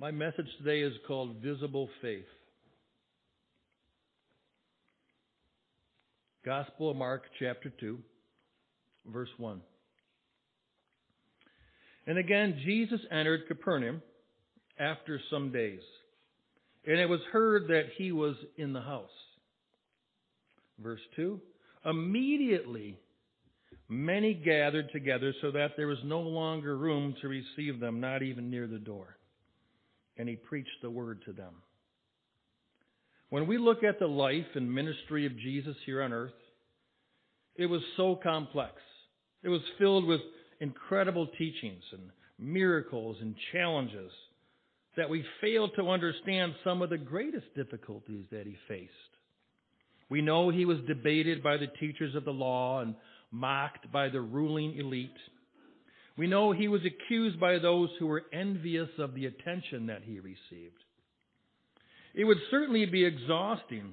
My message today is called Visible Faith. Gospel of Mark, chapter 2, verse 1. And again, Jesus entered Capernaum after some days, and it was heard that he was in the house. Verse 2 Immediately, many gathered together so that there was no longer room to receive them, not even near the door. And he preached the word to them. When we look at the life and ministry of Jesus here on earth, it was so complex. It was filled with incredible teachings and miracles and challenges that we fail to understand some of the greatest difficulties that he faced. We know he was debated by the teachers of the law and mocked by the ruling elite. We know he was accused by those who were envious of the attention that he received. It would certainly be exhausting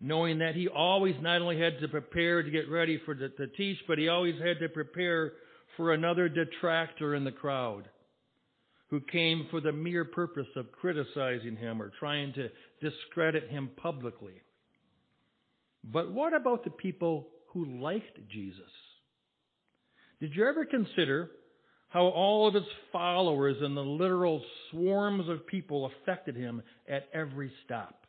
knowing that he always not only had to prepare to get ready for the, to teach, but he always had to prepare for another detractor in the crowd who came for the mere purpose of criticizing him or trying to discredit him publicly. But what about the people who liked Jesus? Did you ever consider how all of his followers and the literal swarms of people affected him at every stop?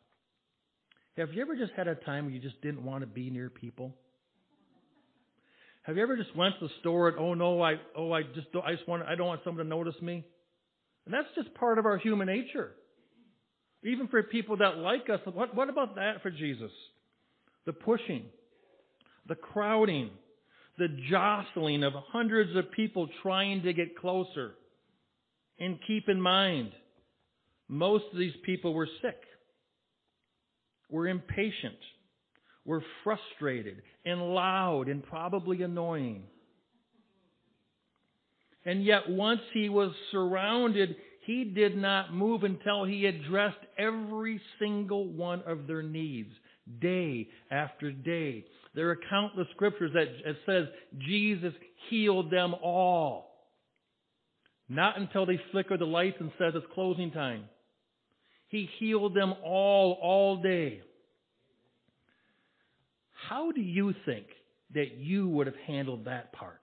Have you ever just had a time where you just didn't want to be near people? Have you ever just went to the store and oh no, I oh I just don't, I just want I don't want someone to notice me? And that's just part of our human nature. Even for people that like us, what what about that for Jesus? The pushing, the crowding, the jostling of hundreds of people trying to get closer. And keep in mind, most of these people were sick. We're impatient. We're frustrated and loud and probably annoying. And yet, once he was surrounded, he did not move until he addressed every single one of their needs, day after day. There are countless scriptures that, that says Jesus healed them all. Not until they flicker the lights and says it's closing time. He healed them all, all day. How do you think that you would have handled that part?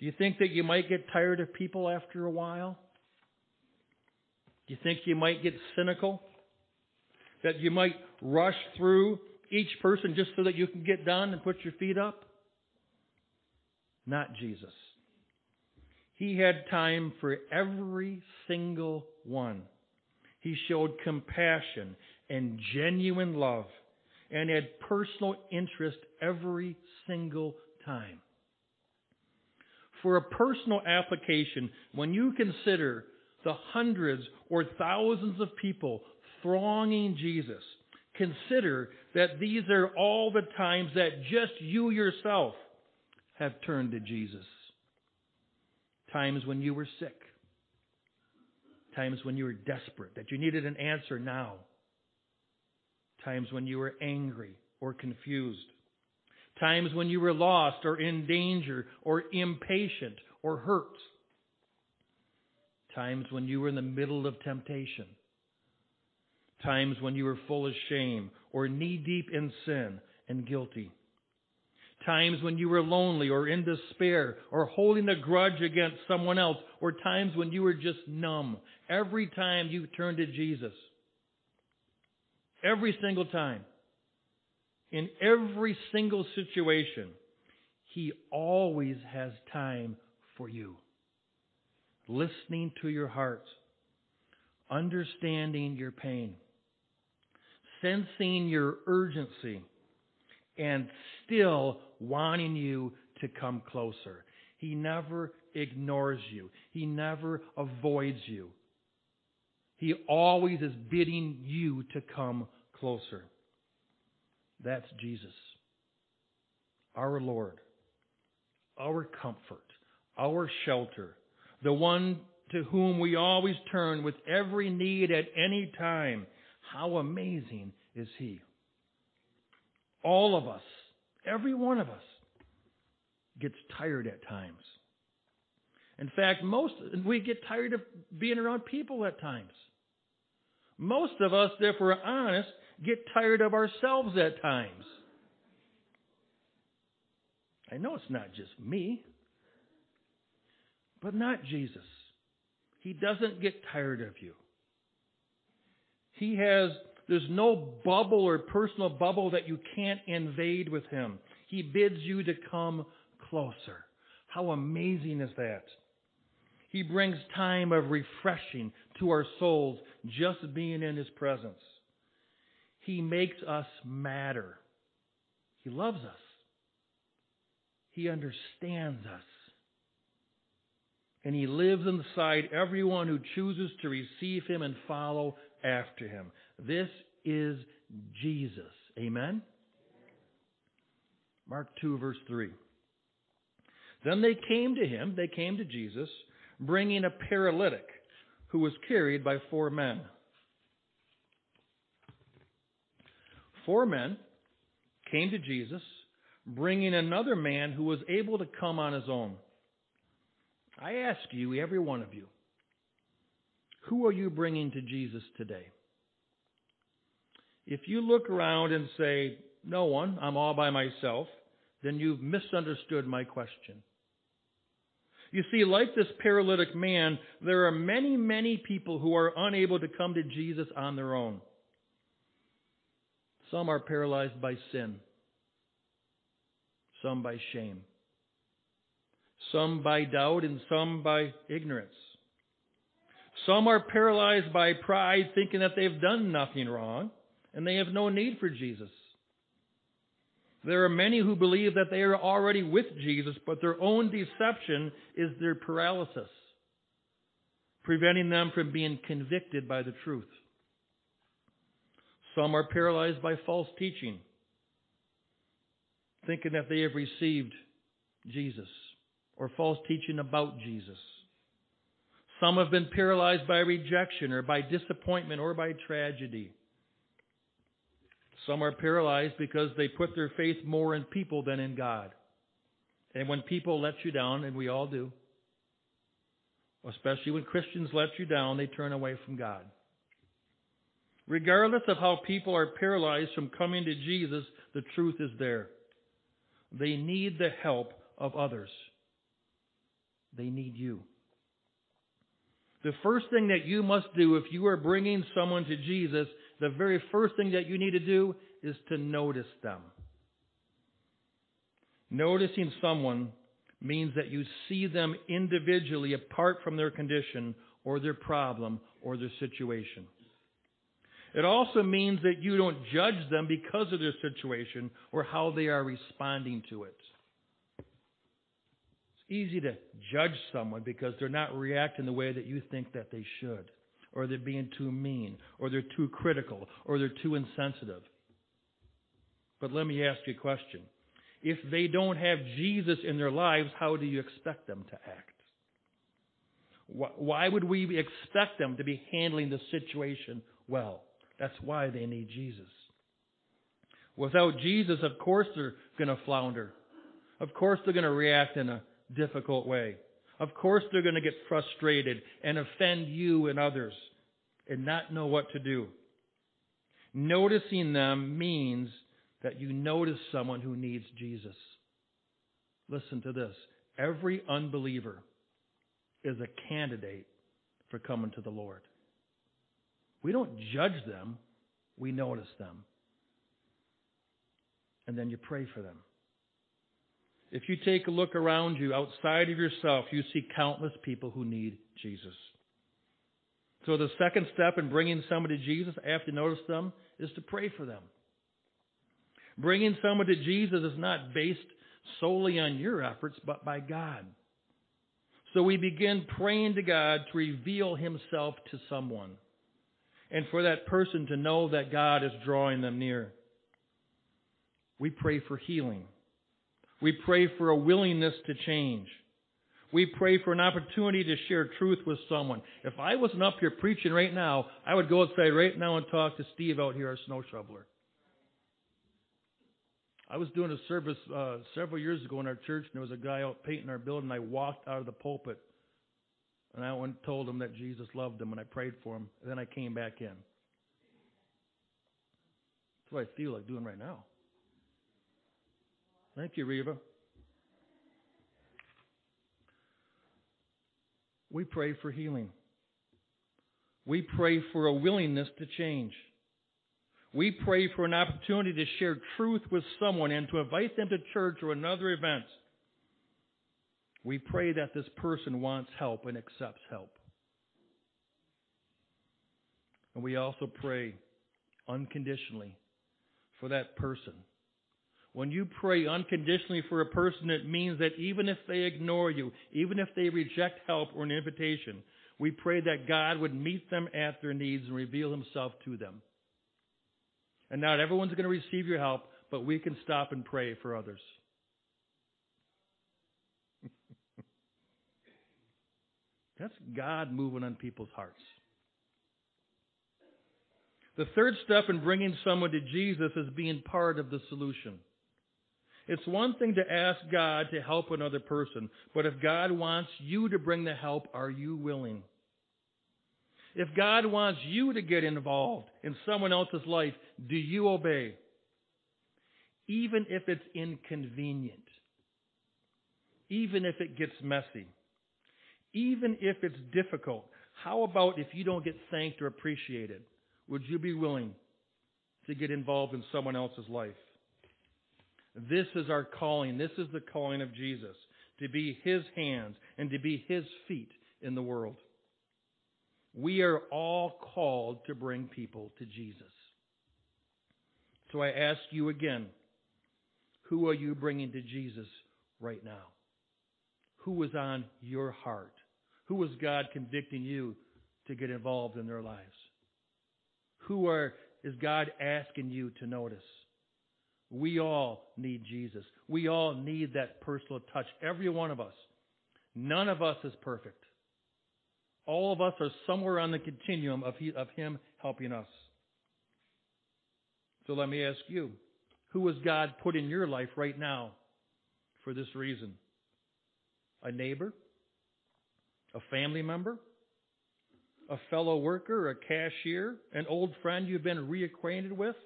Do you think that you might get tired of people after a while? Do you think you might get cynical? That you might rush through each person just so that you can get done and put your feet up? Not Jesus. He had time for every single one. He showed compassion and genuine love and had personal interest every single time. For a personal application, when you consider the hundreds or thousands of people thronging Jesus, consider that these are all the times that just you yourself have turned to Jesus. Times when you were sick. Times when you were desperate, that you needed an answer now times when you were angry or confused, times when you were lost or in danger or impatient or hurt, times when you were in the middle of temptation, times when you were full of shame or knee deep in sin and guilty. Times when you were lonely or in despair or holding a grudge against someone else, or times when you were just numb. Every time you turned to Jesus, Every single time. In every single situation, He always has time for you. Listening to your heart, understanding your pain, sensing your urgency, and still wanting you to come closer. He never ignores you. He never avoids you. He always is bidding you to come closer. That's Jesus, our Lord, our comfort, our shelter, the one to whom we always turn with every need at any time. How amazing is He! All of us, every one of us, gets tired at times. In fact, most we get tired of being around people at times. Most of us, if we're honest, get tired of ourselves at times. I know it's not just me, but not Jesus. He doesn't get tired of you. He has, there's no bubble or personal bubble that you can't invade with him. He bids you to come closer. How amazing is that? He brings time of refreshing to our souls just being in His presence. He makes us matter. He loves us. He understands us. And He lives inside everyone who chooses to receive Him and follow after Him. This is Jesus. Amen? Mark 2, verse 3. Then they came to him, they came to Jesus, bringing a paralytic who was carried by four men. Four men came to Jesus, bringing another man who was able to come on his own. I ask you, every one of you, who are you bringing to Jesus today? If you look around and say, No one, I'm all by myself, then you've misunderstood my question. You see, like this paralytic man, there are many, many people who are unable to come to Jesus on their own. Some are paralyzed by sin, some by shame, some by doubt, and some by ignorance. Some are paralyzed by pride, thinking that they've done nothing wrong, and they have no need for Jesus. There are many who believe that they are already with Jesus, but their own deception is their paralysis, preventing them from being convicted by the truth. Some are paralyzed by false teaching, thinking that they have received Jesus or false teaching about Jesus. Some have been paralyzed by rejection or by disappointment or by tragedy. Some are paralyzed because they put their faith more in people than in God. And when people let you down, and we all do, especially when Christians let you down, they turn away from God. Regardless of how people are paralyzed from coming to Jesus, the truth is there. They need the help of others. They need you. The first thing that you must do if you are bringing someone to Jesus the very first thing that you need to do is to notice them. Noticing someone means that you see them individually apart from their condition or their problem or their situation. It also means that you don't judge them because of their situation or how they are responding to it. Easy to judge someone because they're not reacting the way that you think that they should or they're being too mean, or they're too critical, or they're too insensitive. But let me ask you a question. If they don't have Jesus in their lives, how do you expect them to act? Why would we expect them to be handling the situation well? That's why they need Jesus. Without Jesus, of course they're going to flounder. Of course they're going to react in a difficult way. Of course, they're going to get frustrated and offend you and others and not know what to do. Noticing them means that you notice someone who needs Jesus. Listen to this every unbeliever is a candidate for coming to the Lord. We don't judge them, we notice them. And then you pray for them. If you take a look around you, outside of yourself, you see countless people who need Jesus. So the second step in bringing someone to Jesus after you notice them is to pray for them. Bringing someone to Jesus is not based solely on your efforts, but by God. So we begin praying to God to reveal Himself to someone and for that person to know that God is drawing them near. We pray for healing. We pray for a willingness to change. We pray for an opportunity to share truth with someone. If I wasn't up here preaching right now, I would go outside right now and talk to Steve out here, our snow shoveler. I was doing a service uh, several years ago in our church, and there was a guy out painting our building. I walked out of the pulpit And I went and told him that Jesus loved him and I prayed for him. And then I came back in. That's what I feel like doing right now. Thank you, Reva. We pray for healing. We pray for a willingness to change. We pray for an opportunity to share truth with someone and to invite them to church or another event. We pray that this person wants help and accepts help. And we also pray unconditionally for that person. When you pray unconditionally for a person, it means that even if they ignore you, even if they reject help or an invitation, we pray that God would meet them at their needs and reveal himself to them. And not everyone's going to receive your help, but we can stop and pray for others. That's God moving on people's hearts. The third step in bringing someone to Jesus is being part of the solution. It's one thing to ask God to help another person, but if God wants you to bring the help, are you willing? If God wants you to get involved in someone else's life, do you obey? Even if it's inconvenient. Even if it gets messy. Even if it's difficult. How about if you don't get thanked or appreciated? Would you be willing to get involved in someone else's life? This is our calling. This is the calling of Jesus to be his hands and to be his feet in the world. We are all called to bring people to Jesus. So I ask you again, who are you bringing to Jesus right now? Who is on your heart? Who is God convicting you to get involved in their lives? Who are, is God asking you to notice? We all need Jesus. We all need that personal touch. Every one of us. None of us is perfect. All of us are somewhere on the continuum of, he, of Him helping us. So let me ask you, who has God put in your life right now for this reason? A neighbor? A family member? A fellow worker? A cashier? An old friend you've been reacquainted with?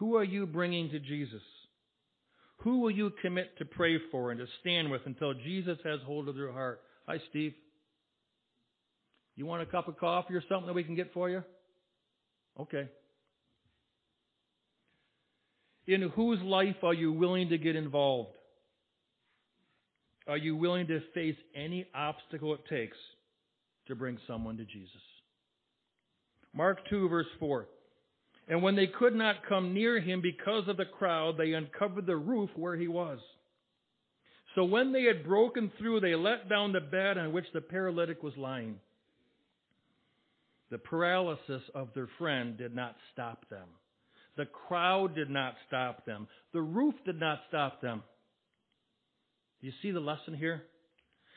Who are you bringing to Jesus? Who will you commit to pray for and to stand with until Jesus has hold of their heart? Hi, Steve. You want a cup of coffee or something that we can get for you? Okay. In whose life are you willing to get involved? Are you willing to face any obstacle it takes to bring someone to Jesus? Mark 2, verse 4. And when they could not come near him because of the crowd, they uncovered the roof where he was. So when they had broken through, they let down the bed on which the paralytic was lying. The paralysis of their friend did not stop them. The crowd did not stop them. The roof did not stop them. Do you see the lesson here?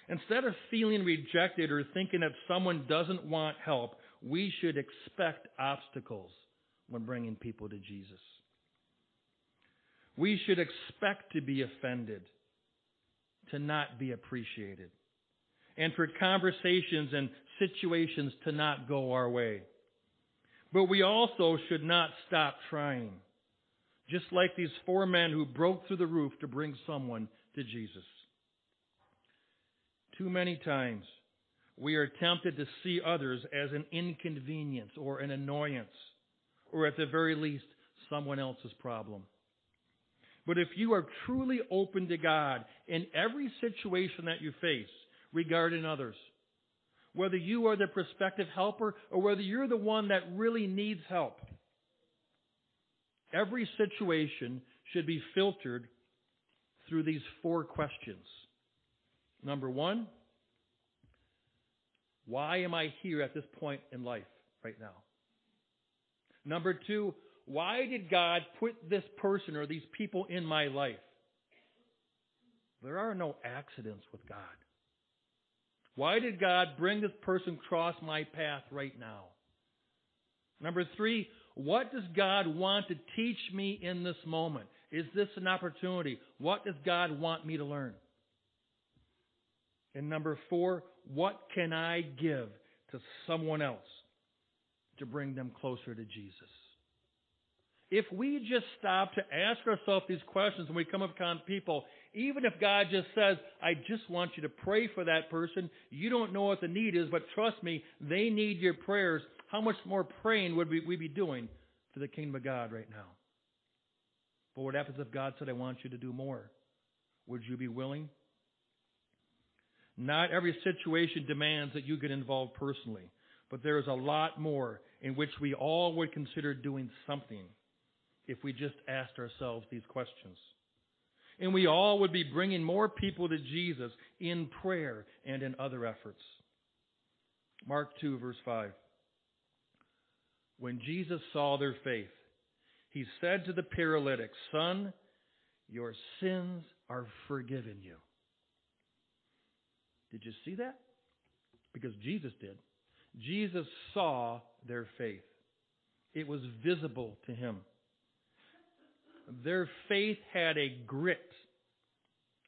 Instead of feeling rejected or thinking that someone doesn't want help, we should expect obstacles when bringing people to Jesus. We should expect to be offended, to not be appreciated, and for conversations and situations to not go our way. But we also should not stop trying, just like these four men who broke through the roof to bring someone to Jesus. Too many times, we are tempted to see others as an inconvenience or an annoyance or at the very least, someone else's problem. But if you are truly open to God in every situation that you face regarding others, whether you are the prospective helper or whether you're the one that really needs help, every situation should be filtered through these four questions. Number one, why am I here at this point in life right now? Number two, why did God put this person or these people in my life? There are no accidents with God. Why did God bring this person across my path right now? Number three, what does God want to teach me in this moment? Is this an opportunity? What does God want me to learn? And number four, what can I give to someone else to bring them closer to Jesus? If we just stop to ask ourselves these questions when we come upon people, even if God just says, I just want you to pray for that person, you don't know what the need is, but trust me, they need your prayers. How much more praying would we be doing for the kingdom of God right now? But what happens if God said, I want you to do more? Would you be willing? Not every situation demands that you get involved personally, but there is a lot more in which we all would consider doing something if we just asked ourselves these questions. And we all would be bringing more people to Jesus in prayer and in other efforts. Mark 2, verse 5. When Jesus saw their faith, he said to the paralytic, Son, your sins are forgiven you. Did you see that? Because Jesus did. Jesus saw their faith. It was visible to him. Their faith had a grit,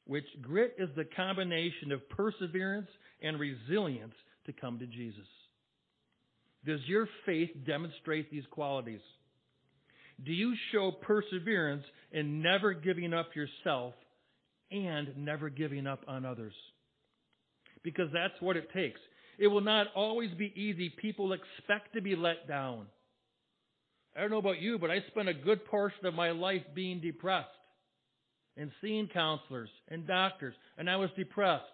which grit is the combination of perseverance and resilience to come to Jesus. Does your faith demonstrate these qualities? Do you show perseverance in never giving up yourself and never giving up on others? because that's what it takes. It will not always be easy. People expect to be let down. I don't know about you, but I spent a good portion of my life being depressed and seeing counselors and doctors, and I was depressed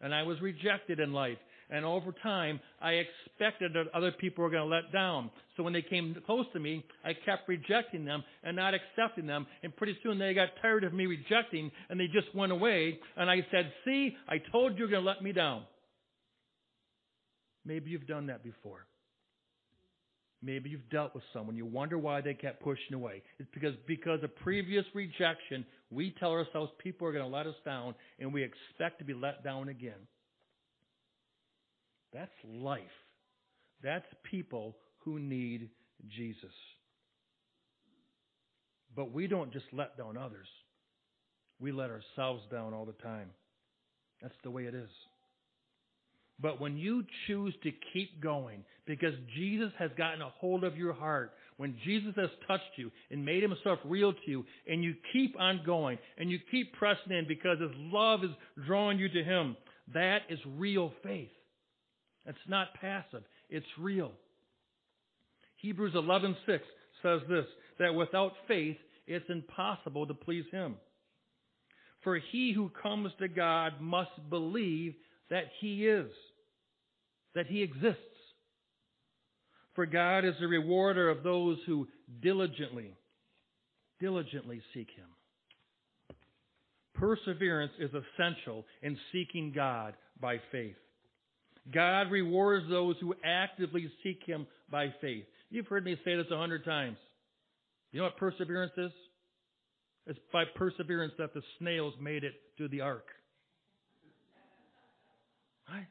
and I was rejected in life. And over time, I expected that other people were going to let down. So when they came close to me, I kept rejecting them and not accepting them. And pretty soon they got tired of me rejecting and they just went away. And I said, see, I told you you're going to let me down. Maybe you've done that before. Maybe you've dealt with someone. You wonder why they kept pushing away. It's because because of previous rejection, we tell ourselves people are going to let us down, and we expect to be let down again. That's life. That's people who need Jesus. But we don't just let down others. We let ourselves down all the time. That's the way it is. But when you choose to keep going, because Jesus has gotten a hold of your heart, when Jesus has touched you and made himself real to you, and you keep on going, and you keep pressing in because his love is drawing you to him, that is real faith. It's not passive, it's real. Hebrews 11:6 says this that without faith it's impossible to please him. For he who comes to God must believe that he is, that he exists. For God is the rewarder of those who diligently, diligently seek him. Perseverance is essential in seeking God by faith. God rewards those who actively seek Him by faith. You've heard me say this a hundred times. You know what perseverance is? It's by perseverance that the snails made it to the ark. Right?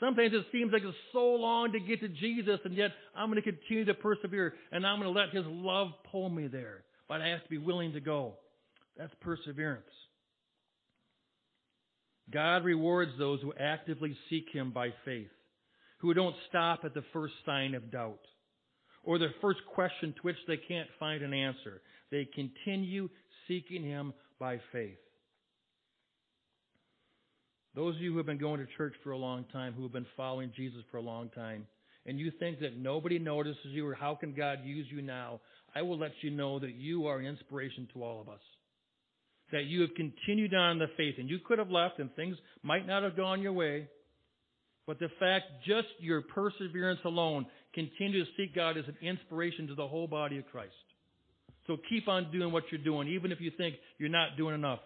Sometimes it seems like it's so long to get to Jesus, and yet I'm going to continue to persevere, and I'm going to let His love pull me there. But I have to be willing to go. That's perseverance. God rewards those who actively seek Him by faith, who don't stop at the first sign of doubt or the first question to which they can't find an answer. They continue seeking Him by faith. Those of you who have been going to church for a long time, who have been following Jesus for a long time, and you think that nobody notices you or how can God use you now, I will let you know that you are an inspiration to all of us that you have continued on the faith. And you could have left and things might not have gone your way. But the fact just your perseverance alone, continue to seek God as an inspiration to the whole body of Christ. So keep on doing what you're doing, even if you think you're not doing enough.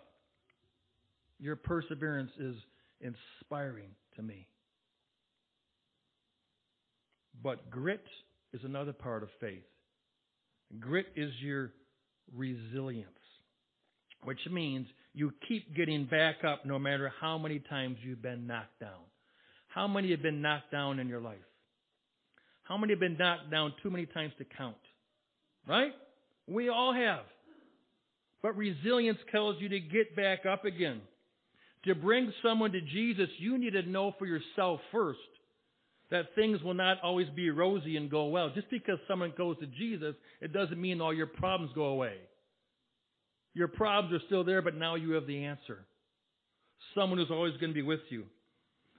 Your perseverance is inspiring to me. But grit is another part of faith. Grit is your resilience which means you keep getting back up no matter how many times you've been knocked down. How many have been knocked down in your life? How many have been knocked down too many times to count? Right? We all have. But resilience tells you to get back up again, To bring someone to Jesus, you need to know for yourself first that things will not always be rosy and go well. Just because someone goes to Jesus, it doesn't mean all your problems go away. Your problems are still there, but now you have the answer. Someone who's always going to be with you.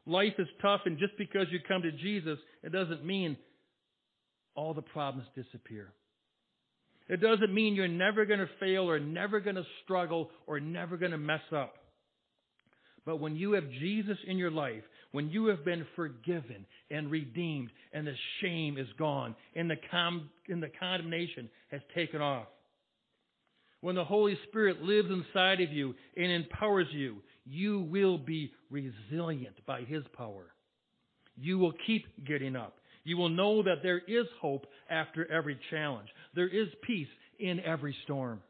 Life is tough, and just because you come to Jesus, it doesn't mean all the problems disappear. It doesn't mean you're never going to fail or never going to struggle or never going to mess up. But when you have Jesus in your life, when you have been forgiven and redeemed and the shame is gone and the, com- and the condemnation has taken off, when the Holy Spirit lives inside of you and empowers you, you will be resilient by His power. You will keep getting up. You will know that there is hope after every challenge. There is peace in every storm.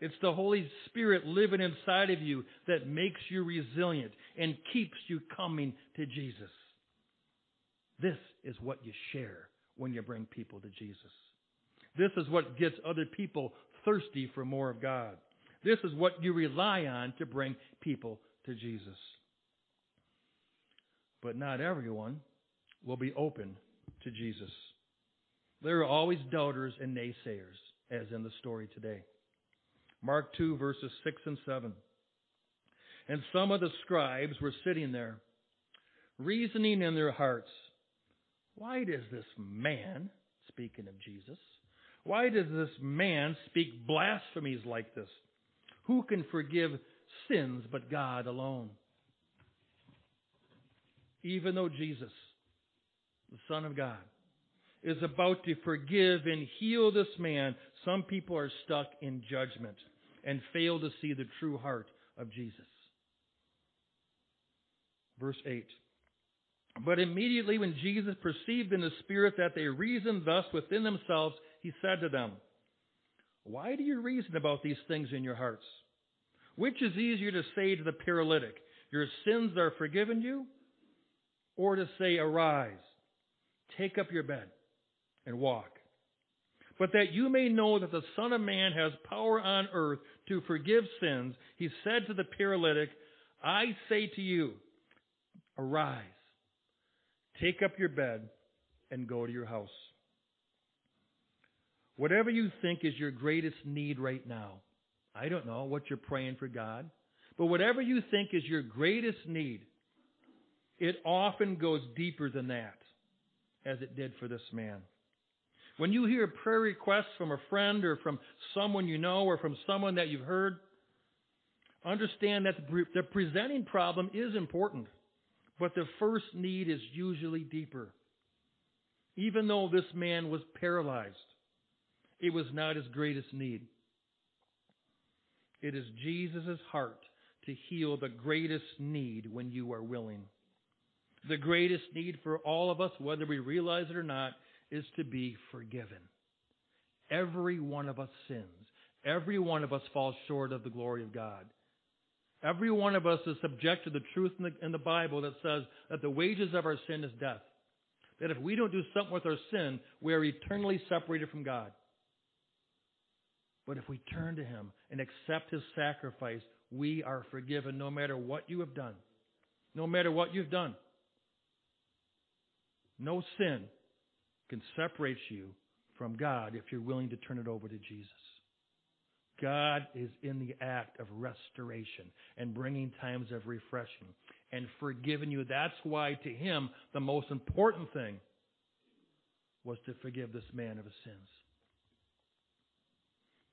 It's the Holy Spirit living inside of you that makes you resilient and keeps you coming to Jesus. This is what you share when you bring people to Jesus. This is what gets other people thirsty for more of God. This is what you rely on to bring people to Jesus. But not everyone will be open to Jesus. There are always doubters and naysayers, as in the story today. Mark 2, verses 6 and 7. And some of the scribes were sitting there, reasoning in their hearts, Why does this man, speaking of Jesus, why does this man speak blasphemies like this? Who can forgive sins but God alone? Even though Jesus, the Son of God, is about to forgive and heal this man, some people are stuck in judgment and fail to see the true heart of Jesus. Verse 8. But immediately when Jesus perceived in the Spirit that they reasoned thus within themselves, he said to them, Why do you reason about these things in your hearts? Which is easier to say to the paralytic, Your sins are forgiven you? Or to say, Arise, take up your bed, and walk. But that you may know that the Son of Man has power on earth to forgive sins, he said to the paralytic, I say to you, Arise, take up your bed, and go to your house. Whatever you think is your greatest need right now, I don't know what you're praying for God, but whatever you think is your greatest need, it often goes deeper than that, as it did for this man. When you hear prayer requests from a friend or from someone you know or from someone that you've heard, understand that the presenting problem is important, but the first need is usually deeper. Even though this man was paralyzed, it was not his greatest need. It is Jesus' heart to heal the greatest need when you are willing. The greatest need for all of us, whether we realize it or not, is to be forgiven. Every one of us sins. Every one of us falls short of the glory of God. Every one of us is subject to the truth in the, in the Bible that says that the wages of our sin is death. That if we don't do something with our sin, we are eternally separated from God. But if we turn to Him and accept His sacrifice, we are forgiven no matter what you have done. No matter what you've done. No sin can separate you from God if you're willing to turn it over to Jesus. God is in the act of restoration and bringing times of refreshing and forgiving you. That's why to him the most important thing was to forgive this man of his sins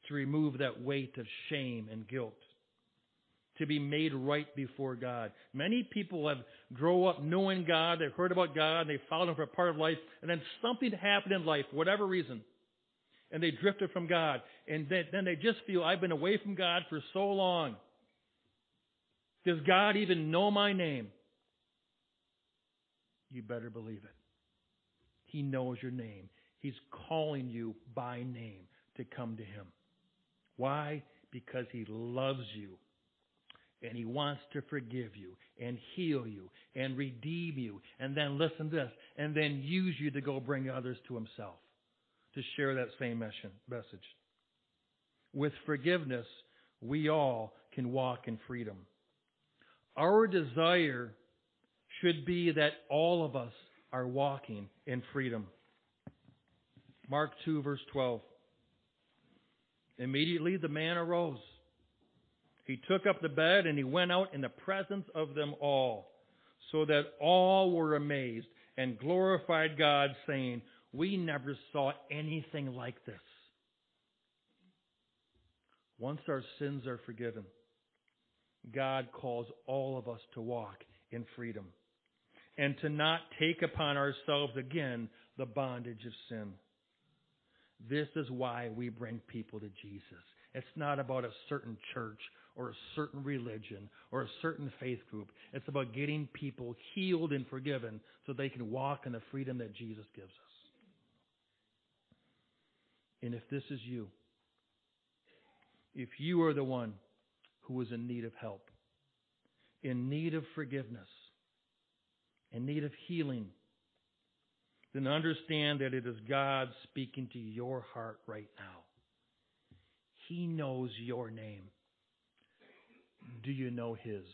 to remove that weight of shame and guilt, to be made right before God. Many people have grow up knowing God, they've heard about God, they followed Him for a part of life, and then something happened in life, whatever reason, and they drifted from God, and then, then they just feel, I've been away from God for so long. Does God even know my name? You better believe it. He knows your name. He's calling you by name to come to Him. Why? Because He loves you. And He wants to forgive you and heal you and redeem you. And then listen to this. And then use you to go bring others to Himself. To share that same message. With forgiveness, we all can walk in freedom. Our desire should be that all of us are walking in freedom. Mark 2, verse 12. Immediately the man arose. He took up the bed and he went out in the presence of them all, so that all were amazed and glorified God, saying, We never saw anything like this. Once our sins are forgiven, God calls all of us to walk in freedom and to not take upon ourselves again the bondage of sin. This is why we bring people to Jesus. It's not about a certain church or a certain religion or a certain faith group. It's about getting people healed and forgiven so they can walk in the freedom that Jesus gives us. And if this is you, if you are the one who is in need of help, in need of forgiveness, in need of healing, then understand that it is God speaking to your heart right now. He knows your name. Do you know His?